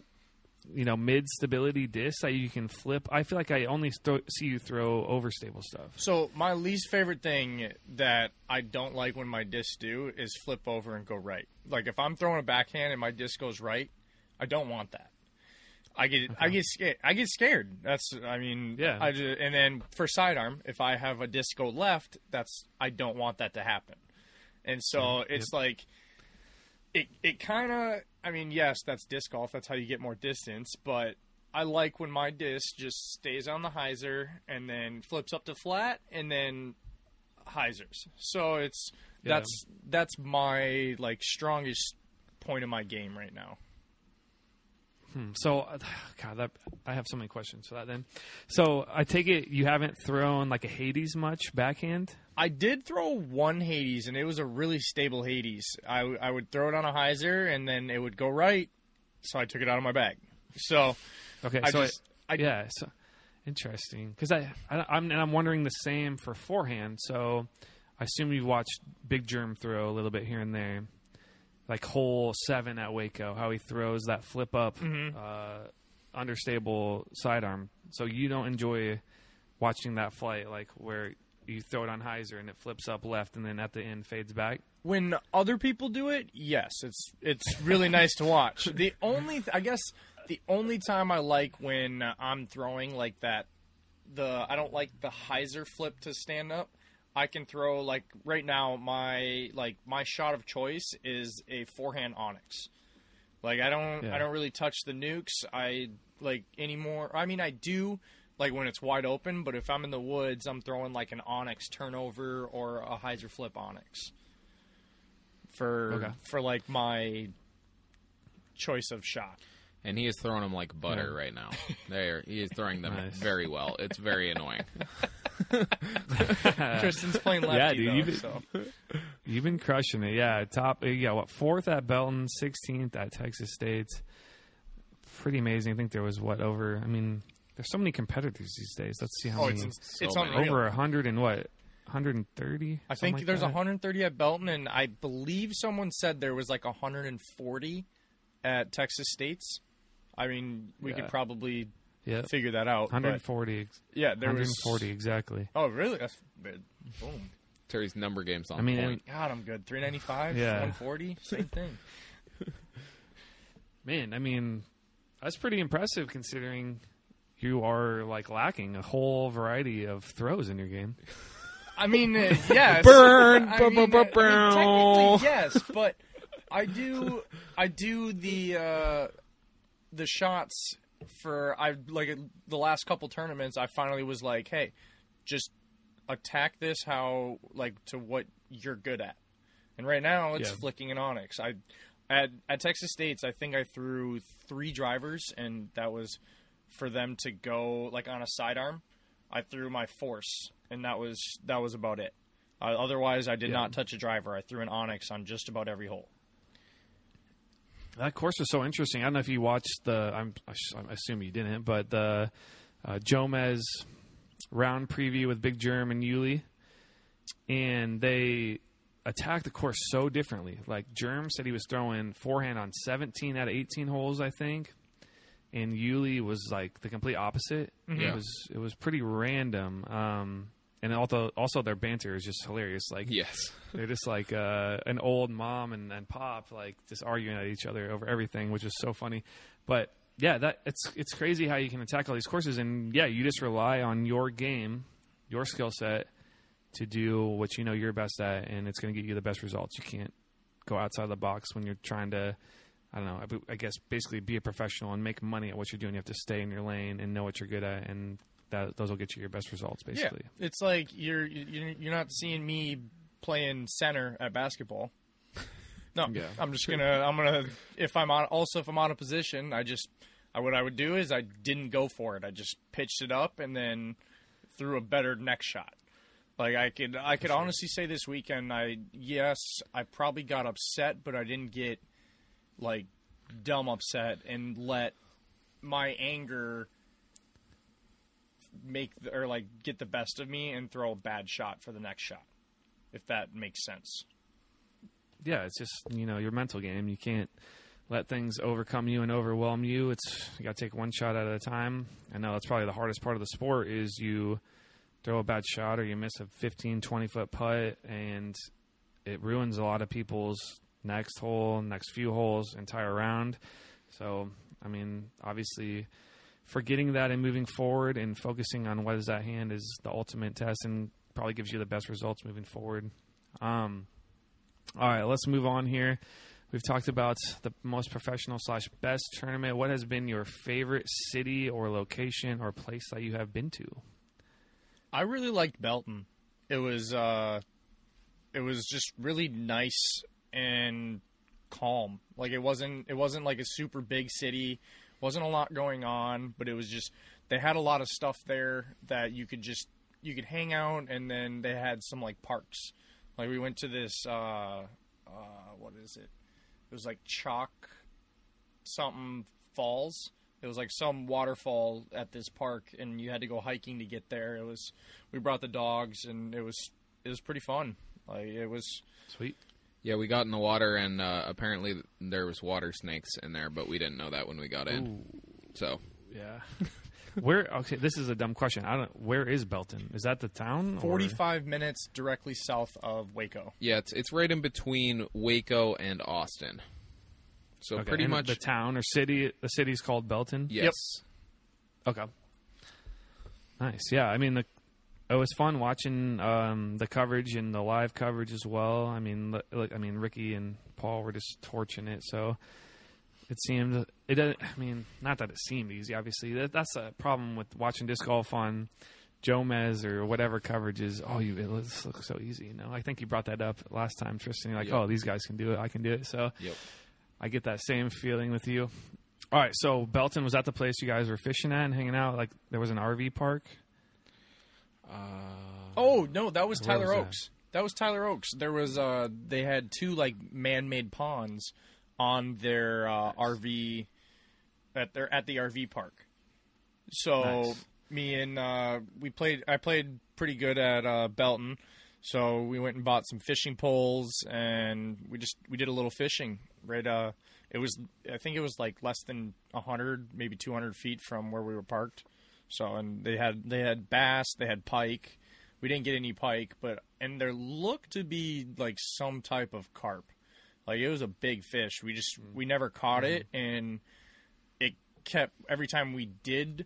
you know mid stability discs that you can flip? I feel like I only throw, see you throw overstable stuff. So my least favorite thing that I don't like when my discs do is flip over and go right. Like if I'm throwing a backhand and my disc goes right, I don't want that. I get I get scared. I get scared. That's I mean Yeah. I just, and then for sidearm, if I have a disc go left, that's I don't want that to happen. And so Mm-hmm. it's like it it kind of I mean yes, that's disc golf. That's how you get more distance, but I like when my disc just stays on the hyzer and then flips up to flat and then hyzers. So it's Yeah. that's that's my like strongest point of my game right now. Hmm. So, uh, God, that, I have so many questions for that. Then, so I take it you haven't thrown like a Hades much backhand. I did throw one Hades, and it was a really stable Hades. I, I would throw it on a hyzer, and then it would go right, so I took it out of my bag. So Okay, I so just I, yeah, so interesting because I, I I'm and I'm wondering the same for forehand. So I assume you've watched Big Germ throw a little bit here and there, like hole seven at Waco, how he throws that flip up, Mm-hmm. uh, understable sidearm. So you don't enjoy watching that flight, like where you throw it on hyzer and it flips up left and then at the end fades back. when other people do it, yes, it's it's really nice to watch. The only I guess the only time I like when I'm throwing like that, the I don't like the hyzer flip to stand up. I can throw like right now my like my shot of choice is a forehand onyx. Like I don't Yeah. I don't really touch the nukes. I like anymore. I mean I do like when it's wide open, but if I'm in the woods, I'm throwing like an onyx turnover or a hyzer flip onyx for Okay. for like my choice of shot. And he is throwing them like butter Yeah. right now. There, he is throwing them Nice. very well. It's very annoying. Tristan's playing lefty Yeah, dude, though, you've been- so You've been crushing it, yeah. Top, uh, yeah. What fourth at Belton, sixteenth at Texas State. Pretty amazing. I think there was what over. I mean, there's so many competitors these days. Let's see how oh, many. it's it's many. over a hundred and what? 130. I think like there's that? 130 at Belton, and I believe someone said there was like 140 at Texas State's. I mean, we Yeah. could probably Yep. figure that out. 140. ex- yeah, there 140 was. exactly. Oh, really? That's good. Boom. Terry's number game's on I mean, point. God, I'm good. 395, Yeah. 140, same thing. Man, I mean, that's pretty impressive considering you are like lacking a whole variety of throws in your game. I mean, uh, yes. Burn! I mean, uh, I mean, technically, yes, but I do, I do the uh, the shots for I like the last couple tournaments. I finally was like, hey, just attack this how like to what you're good at. And right now, it's Yeah. flicking an onyx. I at at Texas State's, I think I threw three drivers, and that was for them to go like on a sidearm. I threw my force, and that was that was about it. Uh, otherwise, I did Yeah. not touch a driver. I threw an onyx on just about every hole. That course was so interesting. I don't know if you watched the. I'm, I assume you didn't, but the uh, Jomez round preview with Big Germ and Yuli, and they attacked the course so differently. Like Germ said, he was throwing forehand on 17 out of 18 holes, I think, and Yuli was like the complete opposite. Yeah. It was it was pretty random. Um, and also, also their banter is just hilarious. Like Yes. they're just like uh, an old mom and, and pop, like just arguing at each other over everything, which is so funny. But yeah, that it's it's crazy how you can attack all these courses, and yeah, you just rely on your game, your skill set, to do what you know you're best at, and it's going to get you the best results. You can't go outside the box when you're trying to. I don't know. I- I guess basically be a professional and make money at what you're doing. You have to stay in your lane and know what you're good at, and that those will get you your best results. Basically, Yeah, it's like you're you're you're not seeing me playing center at basketball. No, Yeah. I'm just gonna I'm gonna if I'm on also if I'm on a position, I just I, what I would do is I didn't go for it. I just pitched it up and then threw a better next shot. Like I could I could honestly say this weekend I yes I probably got upset, but I didn't get like dumb upset and let my anger make the, or like get the best of me and throw a bad shot for the next shot if that makes sense yeah, it's just you know your mental game. You can't let things overcome you and overwhelm you. It's you got to take one shot at a time. I know that's probably the hardest part of the sport is you throw a bad shot or you miss a 15, 20 foot putt and it ruins a lot of people's next hole, next few holes, entire round. So, I mean, obviously forgetting that and moving forward and focusing on what is at hand is the ultimate test and probably gives you the best results moving forward. Um, all right, let's move on here. We've talked about the most professional slash best tournament. What has been your favorite city or location or place that you have been to? I really liked Belton. It was uh, it was just really nice and calm. Like it wasn't it wasn't like a super big city. wasn't a lot going on, but it was just they had a lot of stuff there that you could just you could hang out, and then they had some like parks. Like we went to this uh, uh, what is it? It was like chalk something falls. It was like some waterfall at this park, and you had to go hiking to get there. It was we brought the dogs, and it was it was pretty fun. Like it was Sweet. Yeah, we got in the water, and uh, apparently there was water snakes in there, but we didn't know that when we got in. So Yeah. where? Okay, this is a dumb question. I don't. Where is Belton? Is that the town? or- forty five minutes directly south of Waco. yeah, it's it's right in between Waco and Austin. So Okay, pretty much the town or city. The city's called Belton. yes. Okay. Nice. Yeah. I mean, the it was fun watching um, the coverage and the live coverage as well. I mean, like I mean, Ricky and Paul were just torching it. So it seemed it. doesn't- I mean, not that it seemed easy. Obviously, that, that's a problem with watching disc golf on Jomez or whatever coverage is. Oh, you it looks, looks so easy. You know, I think you brought that up last time, Tristan. You're like, Yep. oh, these guys can do it. I can do it. So Yep. I get that same feeling with you. All right, so Belton was that the place you guys were fishing at and hanging out? Like there was an RV park. Uh, Oh no, that was Tyler was that? Oaks. That? was Tyler Oaks. There was uh, they had two like man-made ponds on their uh, RV at their at the RV park. So Nice. me and uh, we played. I played pretty good at uh, Belton. So we went and bought some fishing poles, and we just we did a little fishing. Right, uh, it was I think it was like less than hundred, maybe two hundred feet from where we were parked. So and they had they had bass, they had pike. We didn't get any pike, but and there looked to be like some type of carp. Like it was a big fish. We just we never caught it, mm-hmm. and it kept every time we did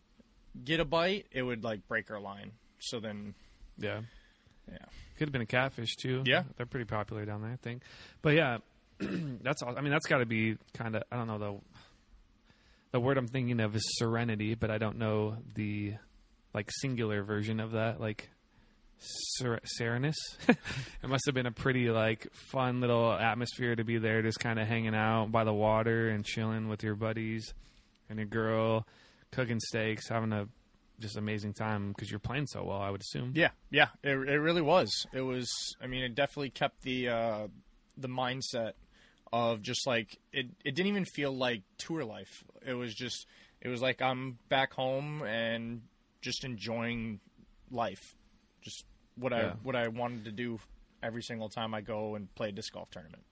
get a bite, it would like break our line. So then, Yeah, yeah, could have been a catfish too. Yeah. they're pretty popular down there, I think. But yeah, that's all. I mean, that's got to be kind of. I don't know the the word I'm thinking of is serenity, but I don't know the like singular version of that. Like ser- serenus. it must have been a pretty like fun little atmosphere to be there, just kind of hanging out by the water and chilling with your buddies and your girl, cooking steaks, having a just amazing time because you're playing so well. I would assume. yeah, yeah. It it really was. It was. I mean, it definitely kept the uh, the mindset of just like it. It didn't even feel like tour life. It was just. It was like I'm back home and just enjoying life. Just what I what I wanted to do every single time I go and play a disc golf tournament.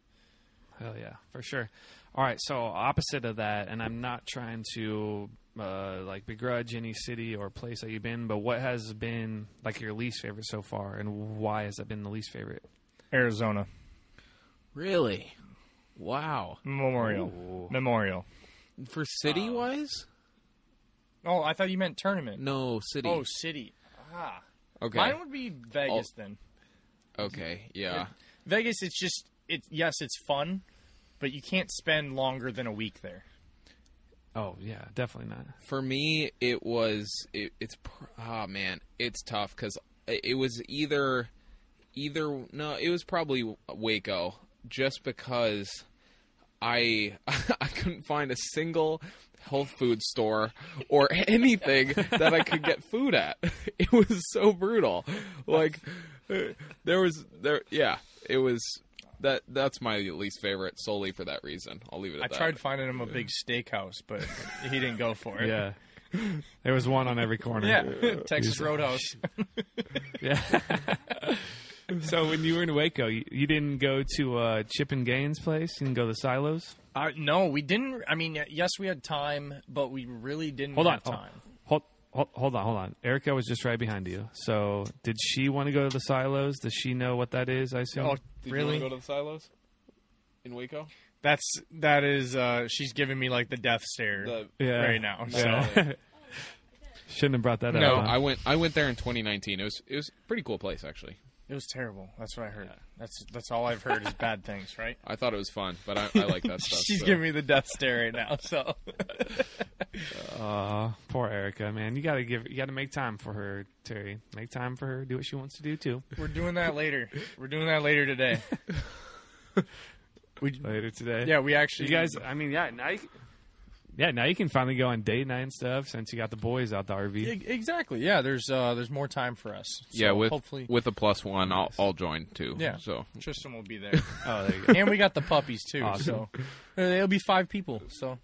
Hell yeah, for sure. All right, so opposite of that, and I'm not trying to uh, like begrudge any city or place that you've been, but what has been like your least favorite so far, and why has that been the least favorite? Arizona really? Wow. Memorial. Ooh. Memorial. For city wise? Oh, I thought you meant tournament. No, city. Oh, city. Ah. okay. Mine would be Vegas then. okay. Yeah. Vegas, it's just it. Yes, it's fun, but you can't spend longer than a week there. Oh yeah, definitely not. For me, it was it, it's pr- ah man, it's tough because it was either either no, it was probably Waco just because I I couldn't find a single health food store or anything that I could get food at. It was so brutal. Like there was there yeah, it was that that's my least favorite solely for that reason. I'll leave it at I that. I tried finding him a big steakhouse, but he didn't go for it. Yeah, there was one on every corner. Yeah, Texas Roadhouse. yeah. So when you were in Waco, you, you didn't go to uh, Chip and Gaines' place. You didn't go to the Silos. Uh, no, we didn't. I mean, yes, we had time, but we really didn't Hold on. have time. Hold, hold, hold on, hold on. Erica was just right behind you. So did she want to go to the Silos? Does she know what that is? I assume. Oh, Did really? you want to go to the silos in Waco? That's that is. Uh, she's giving me like the death stare The, yeah. right now. So Yeah. Shouldn't have brought that no, up. huh? I went. I went there in 2019. It was. It was a pretty cool place actually. It was terrible. That's what I heard. That's that's all I've heard is bad things, right? I thought it was fun, but I, I like that stuff. She's so. giving me the death stare right now. So Aw, poor Erica, man. You gotta give. You gotta make time for her, Terry. Make time for her. Do what she wants to do too. we're doing that later. We're doing that later today. we Later today. yeah, we actually You guys. I mean, yeah. Now. You, yeah. Now you can finally go on date night and stuff since you got the boys out the RV. E- exactly. Yeah, there's uh there's more time for us. So yeah, with hopefully with a plus one, I'll I'll join too. Yeah. So Tristan will be there, Oh, there you go. and we got the puppies too. Awesome. So uh, it'll be five people. So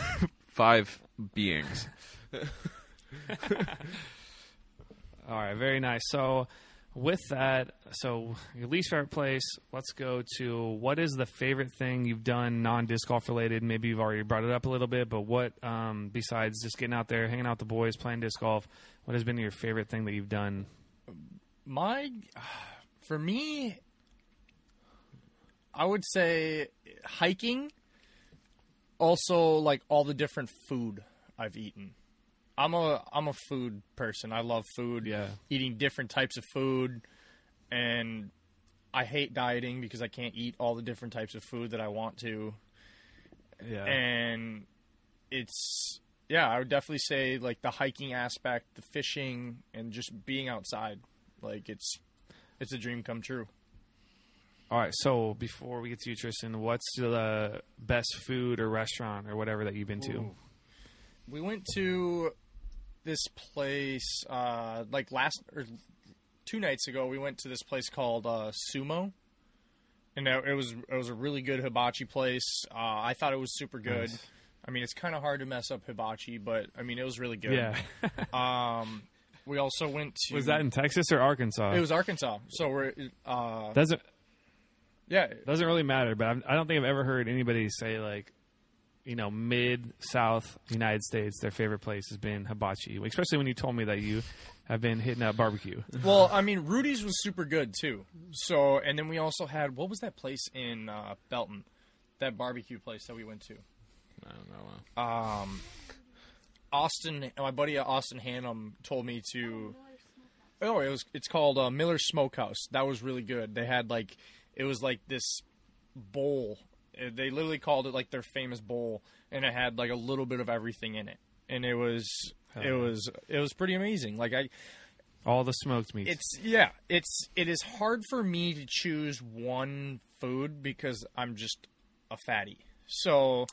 five beings. All right, very nice. So, with that, so your least favorite place. Let's go to what is the favorite thing you've done non disc golf related? Maybe you've already brought it up a little bit, but what um, besides just getting out there, hanging out with the boys, playing disc golf? What has been your favorite thing that you've done? my for me i would say hiking also like all the different food i've eaten i'm a i'm a food person i love food Yeah. eating different types of food and i hate dieting because i can't eat all the different types of food that i want to Yeah, and it's yeah i would definitely say like the hiking aspect the fishing and just being outside like it's it's a dream come true All right. So before we get to you, Tristan, what's the best food or restaurant or whatever that you've been to? Ooh. we went to this place uh like last or two nights ago we went to this place called uh sumo and it was it was a really good hibachi place uh i thought it was super good Nice. i mean it's kind of hard to mess up hibachi but i mean it was really good Yeah. um we also went to was that in Texas or Arkansas? It was Arkansas. So we're uh doesn't yeah, doesn't really matter. But I'm, I don't think I've ever heard anybody say like, you know, mid South United States, their favorite place has been hibachi. Especially when you told me that you have been hitting up barbecue. Well, I mean, Rudy's was super good too. So, and then we also had what was that place in uh, Belton? That barbecue place that we went to. I don't know. uh, Um, Austin, my buddy uh, Austin Hannum told me to. Oh, it was. It's called uh, Miller Smokehouse. That was really good. They had like, it was like this bowl. Uh, They literally called it like their famous bowl, and it had like a little bit of everything in it, and it was. It was it was pretty amazing. Like I, All the smoked meats. It's yeah, it's it is hard for me to choose one food because I'm just a fatty. So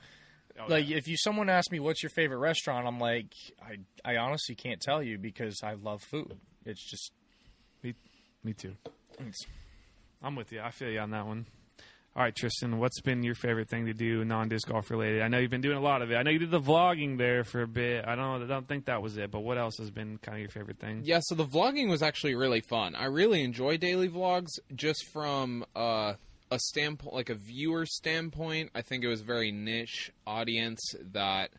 like if you someone asks me what's your favorite restaurant, I'm like I I honestly can't tell you because I love food. It's just me me too. it's, I'm with you. I feel you on that one. All right, Tristan, what's been your favorite thing to do non disc golf related? I know you've been doing a lot of it. I know you did the vlogging there for a bit. I don't I don't think that was it, but what else has been kind of your favorite thing? Yeah, so the vlogging was actually really fun. I really enjoy daily vlogs just from uh, a standpoint, like a viewer standpoint. I think it was a very niche audience that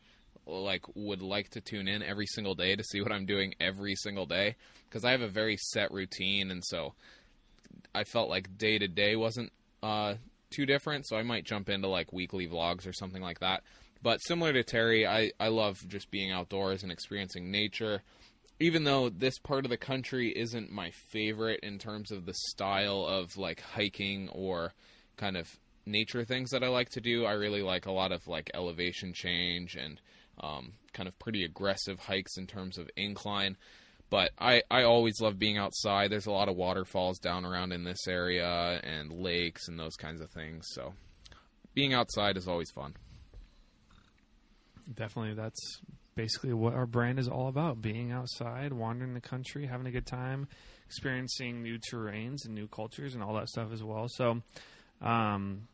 like would like to tune in every single day to see what I'm doing every single day because I have a very set routine, and so I felt like day to day wasn't uh, too different. So I might jump into like weekly vlogs or something like that. But similar to Terry, I, I love just being outdoors and experiencing nature even though this part of the country isn't my favorite in terms of the style of like hiking or kind of nature things that I like to do, I really like a lot of like elevation change and um, kind of pretty aggressive hikes in terms of incline. But I, I always love being outside. There's a lot of waterfalls down around in this area and lakes and those kinds of things. So being outside is always fun. Definitely, that's basically what our brand is all about: being outside, wandering the country, having a good time, experiencing new terrains and new cultures, and all that stuff as well. So, um,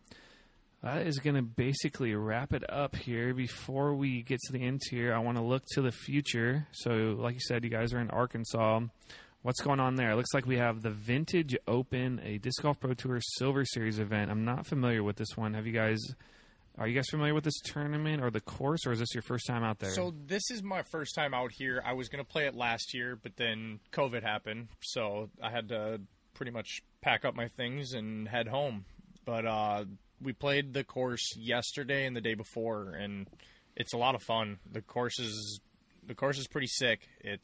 that is going to basically wrap it up here. Before we get to the end here, I want to look to the future. So, like you said, you guys are in Arkansas. what's going on there? It looks like we have the Vintage Open, a Disc Golf Pro Tour Silver Series event. I'm not familiar with this one. Have you guys? Are you guys familiar with this tournament or the course, or is this your first time out there? So this is my first time out here. I was gonna play it last year, but then COVID happened, so I had to pretty much pack up my things and head home. But uh, we played the course yesterday and the day before, and it's a lot of fun. The course is the course is pretty sick. It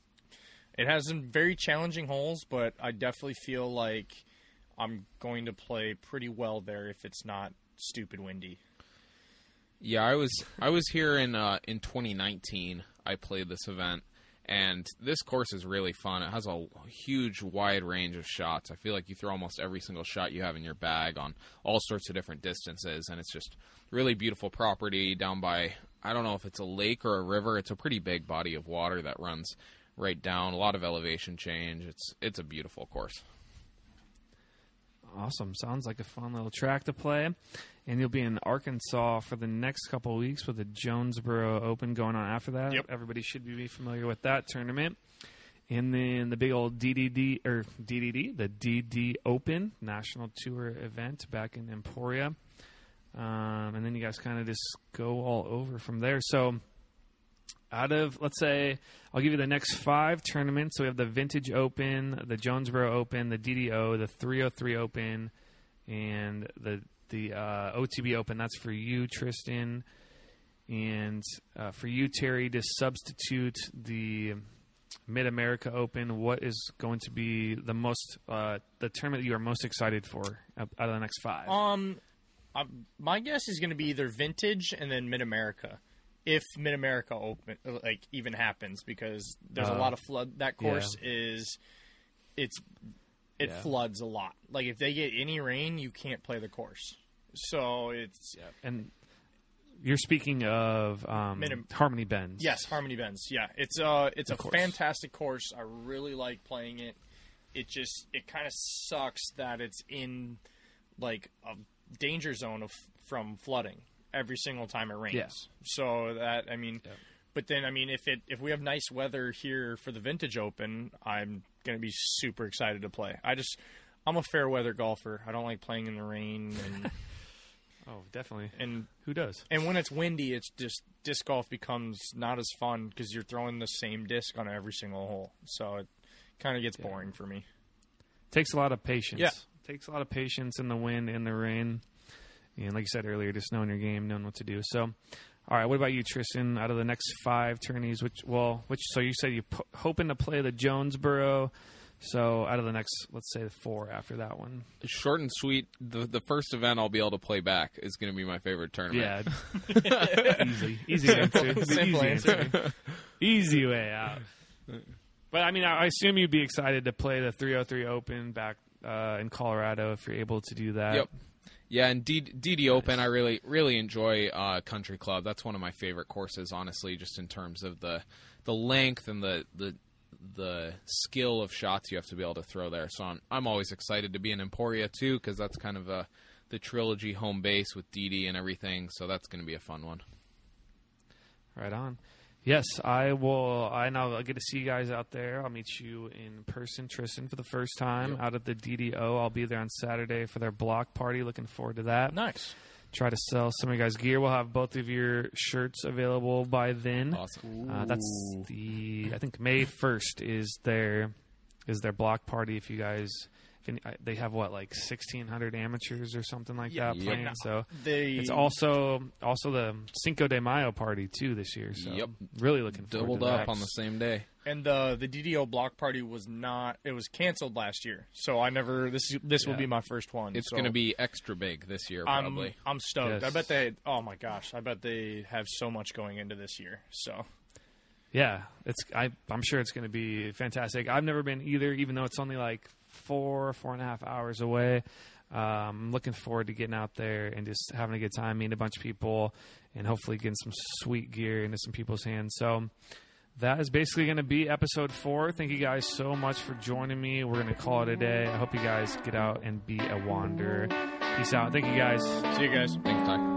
it has some very challenging holes, but I definitely feel like I'm going to play pretty well there if it's not stupid windy. Yeah, I was I was here in uh, in 2019. I played this event, and this course is really fun. It has a huge, wide range of shots. I feel like you throw almost every single shot you have in your bag on all sorts of different distances, and it's just really beautiful property down by I don't know if it's a lake or a river. It's a pretty big body of water that runs right down. A lot of elevation change. It's it's a beautiful course. Awesome. Sounds like a fun little track to play. And you'll be in Arkansas for the next couple of weeks with the Jonesboro Open going on after that. Yep. Everybody should be familiar with that tournament. And then the big old DDD or DDD, the DD Open National Tour event back in Emporia. Um, and then you guys kind of just go all over from there. So out of let's say I'll give you the next five tournaments. So we have the Vintage Open, the Jonesboro Open, the DDO, the 303 Open, and the the uh, OTB Open. That's for you, Tristan, and uh, for you, Terry. To substitute the Mid America Open, what is going to be the most uh, the tournament that you are most excited for out of the next five? Um, I, my guess is going to be either vintage and then Mid America, if Mid America open like even happens because there's a Uh, lot of flood. That course is it's it Yeah. floods a lot. Like if they get any rain, you can't play the course. So it's and you're speaking of um, Minim- Harmony Bends. yes, Harmony Bends. Yeah, it's uh it's Of a course. fantastic course. I really like playing it. It just it kind of sucks that it's in like a danger zone of from flooding every single time it rains. Yeah. So that I mean, Yeah. but then I mean, if it if we have nice weather here for the Vintage Open, I'm gonna be super excited to play. I just I'm a fair weather golfer. I don't like playing in the rain and Oh, definitely. and Who does? and when it's windy, it's just disc golf becomes not as fun because you're throwing the same disc on every single hole. So it kind of gets Yeah. boring for me. Takes a lot of patience. Yeah. Takes a lot of patience in the wind, in the rain. And like you said earlier, just knowing your game, knowing what to do. So, all right, what about you, Tristan? Out of the next five tourneys, which, well, which, so you said you're po- hoping to play the Jonesboro. So, out of the next, let's say four after that one. Short and sweet. The the first event I'll be able to play back is going to be my favorite tournament. Yeah. easy. Easy answer. Simple easy answer. Easy way out. But I mean, I I assume you'd be excited to play the 303 Open back uh, in Colorado if you're able to do that. Yep. Yeah, and D- DD Open, I really really enjoy uh, Country Club. That's one of my favorite courses, honestly, just in terms of the the length and the the the skill of shots you have to be able to throw there. So I'm I'm always excited to be in Emporia too, because that's kind of a the trilogy home base with DD and everything. So that's going to be a fun one. Right on. Yes, I will. I now I'll get to see you guys out there. I'll meet you in person, Tristan, for the first time Yep. out at the DDO. I'll be there on Saturday for their block party. Looking forward to that. Nice. Try to sell some of you guys gear. We'll have both of your shirts available by then. Awesome. Uh, that's the I think May first is their is their block party. If you guys, if any, I- they have what like sixteen hundred amateurs or something like Yeah, that yep. playing. So They it's also also the Cinco de Mayo party too this year. So Yep. really looking forward Doubled up that. on the same day. and uh, the the DDO block party was not. It was canceled last year, so I never. This this will be my first one. It's so going to be extra big this year, I'm probably. I'm stoked. I bet they. Oh my gosh, I bet they have so much going into this year. So Yeah, it's I, I'm sure it's going to be fantastic. I've never been either, even though it's only like four four and a half hours away. Um, I'm looking forward to getting out there and just having a good time, meeting a bunch of people, and hopefully getting some sweet gear into some people's hands. So that is basically going to be episode four. Thank you guys so much for joining me. We're going to call it a day. I hope you guys get out and be a wanderer. Peace out. Thank you guys. see you guys. Thanks, Ty.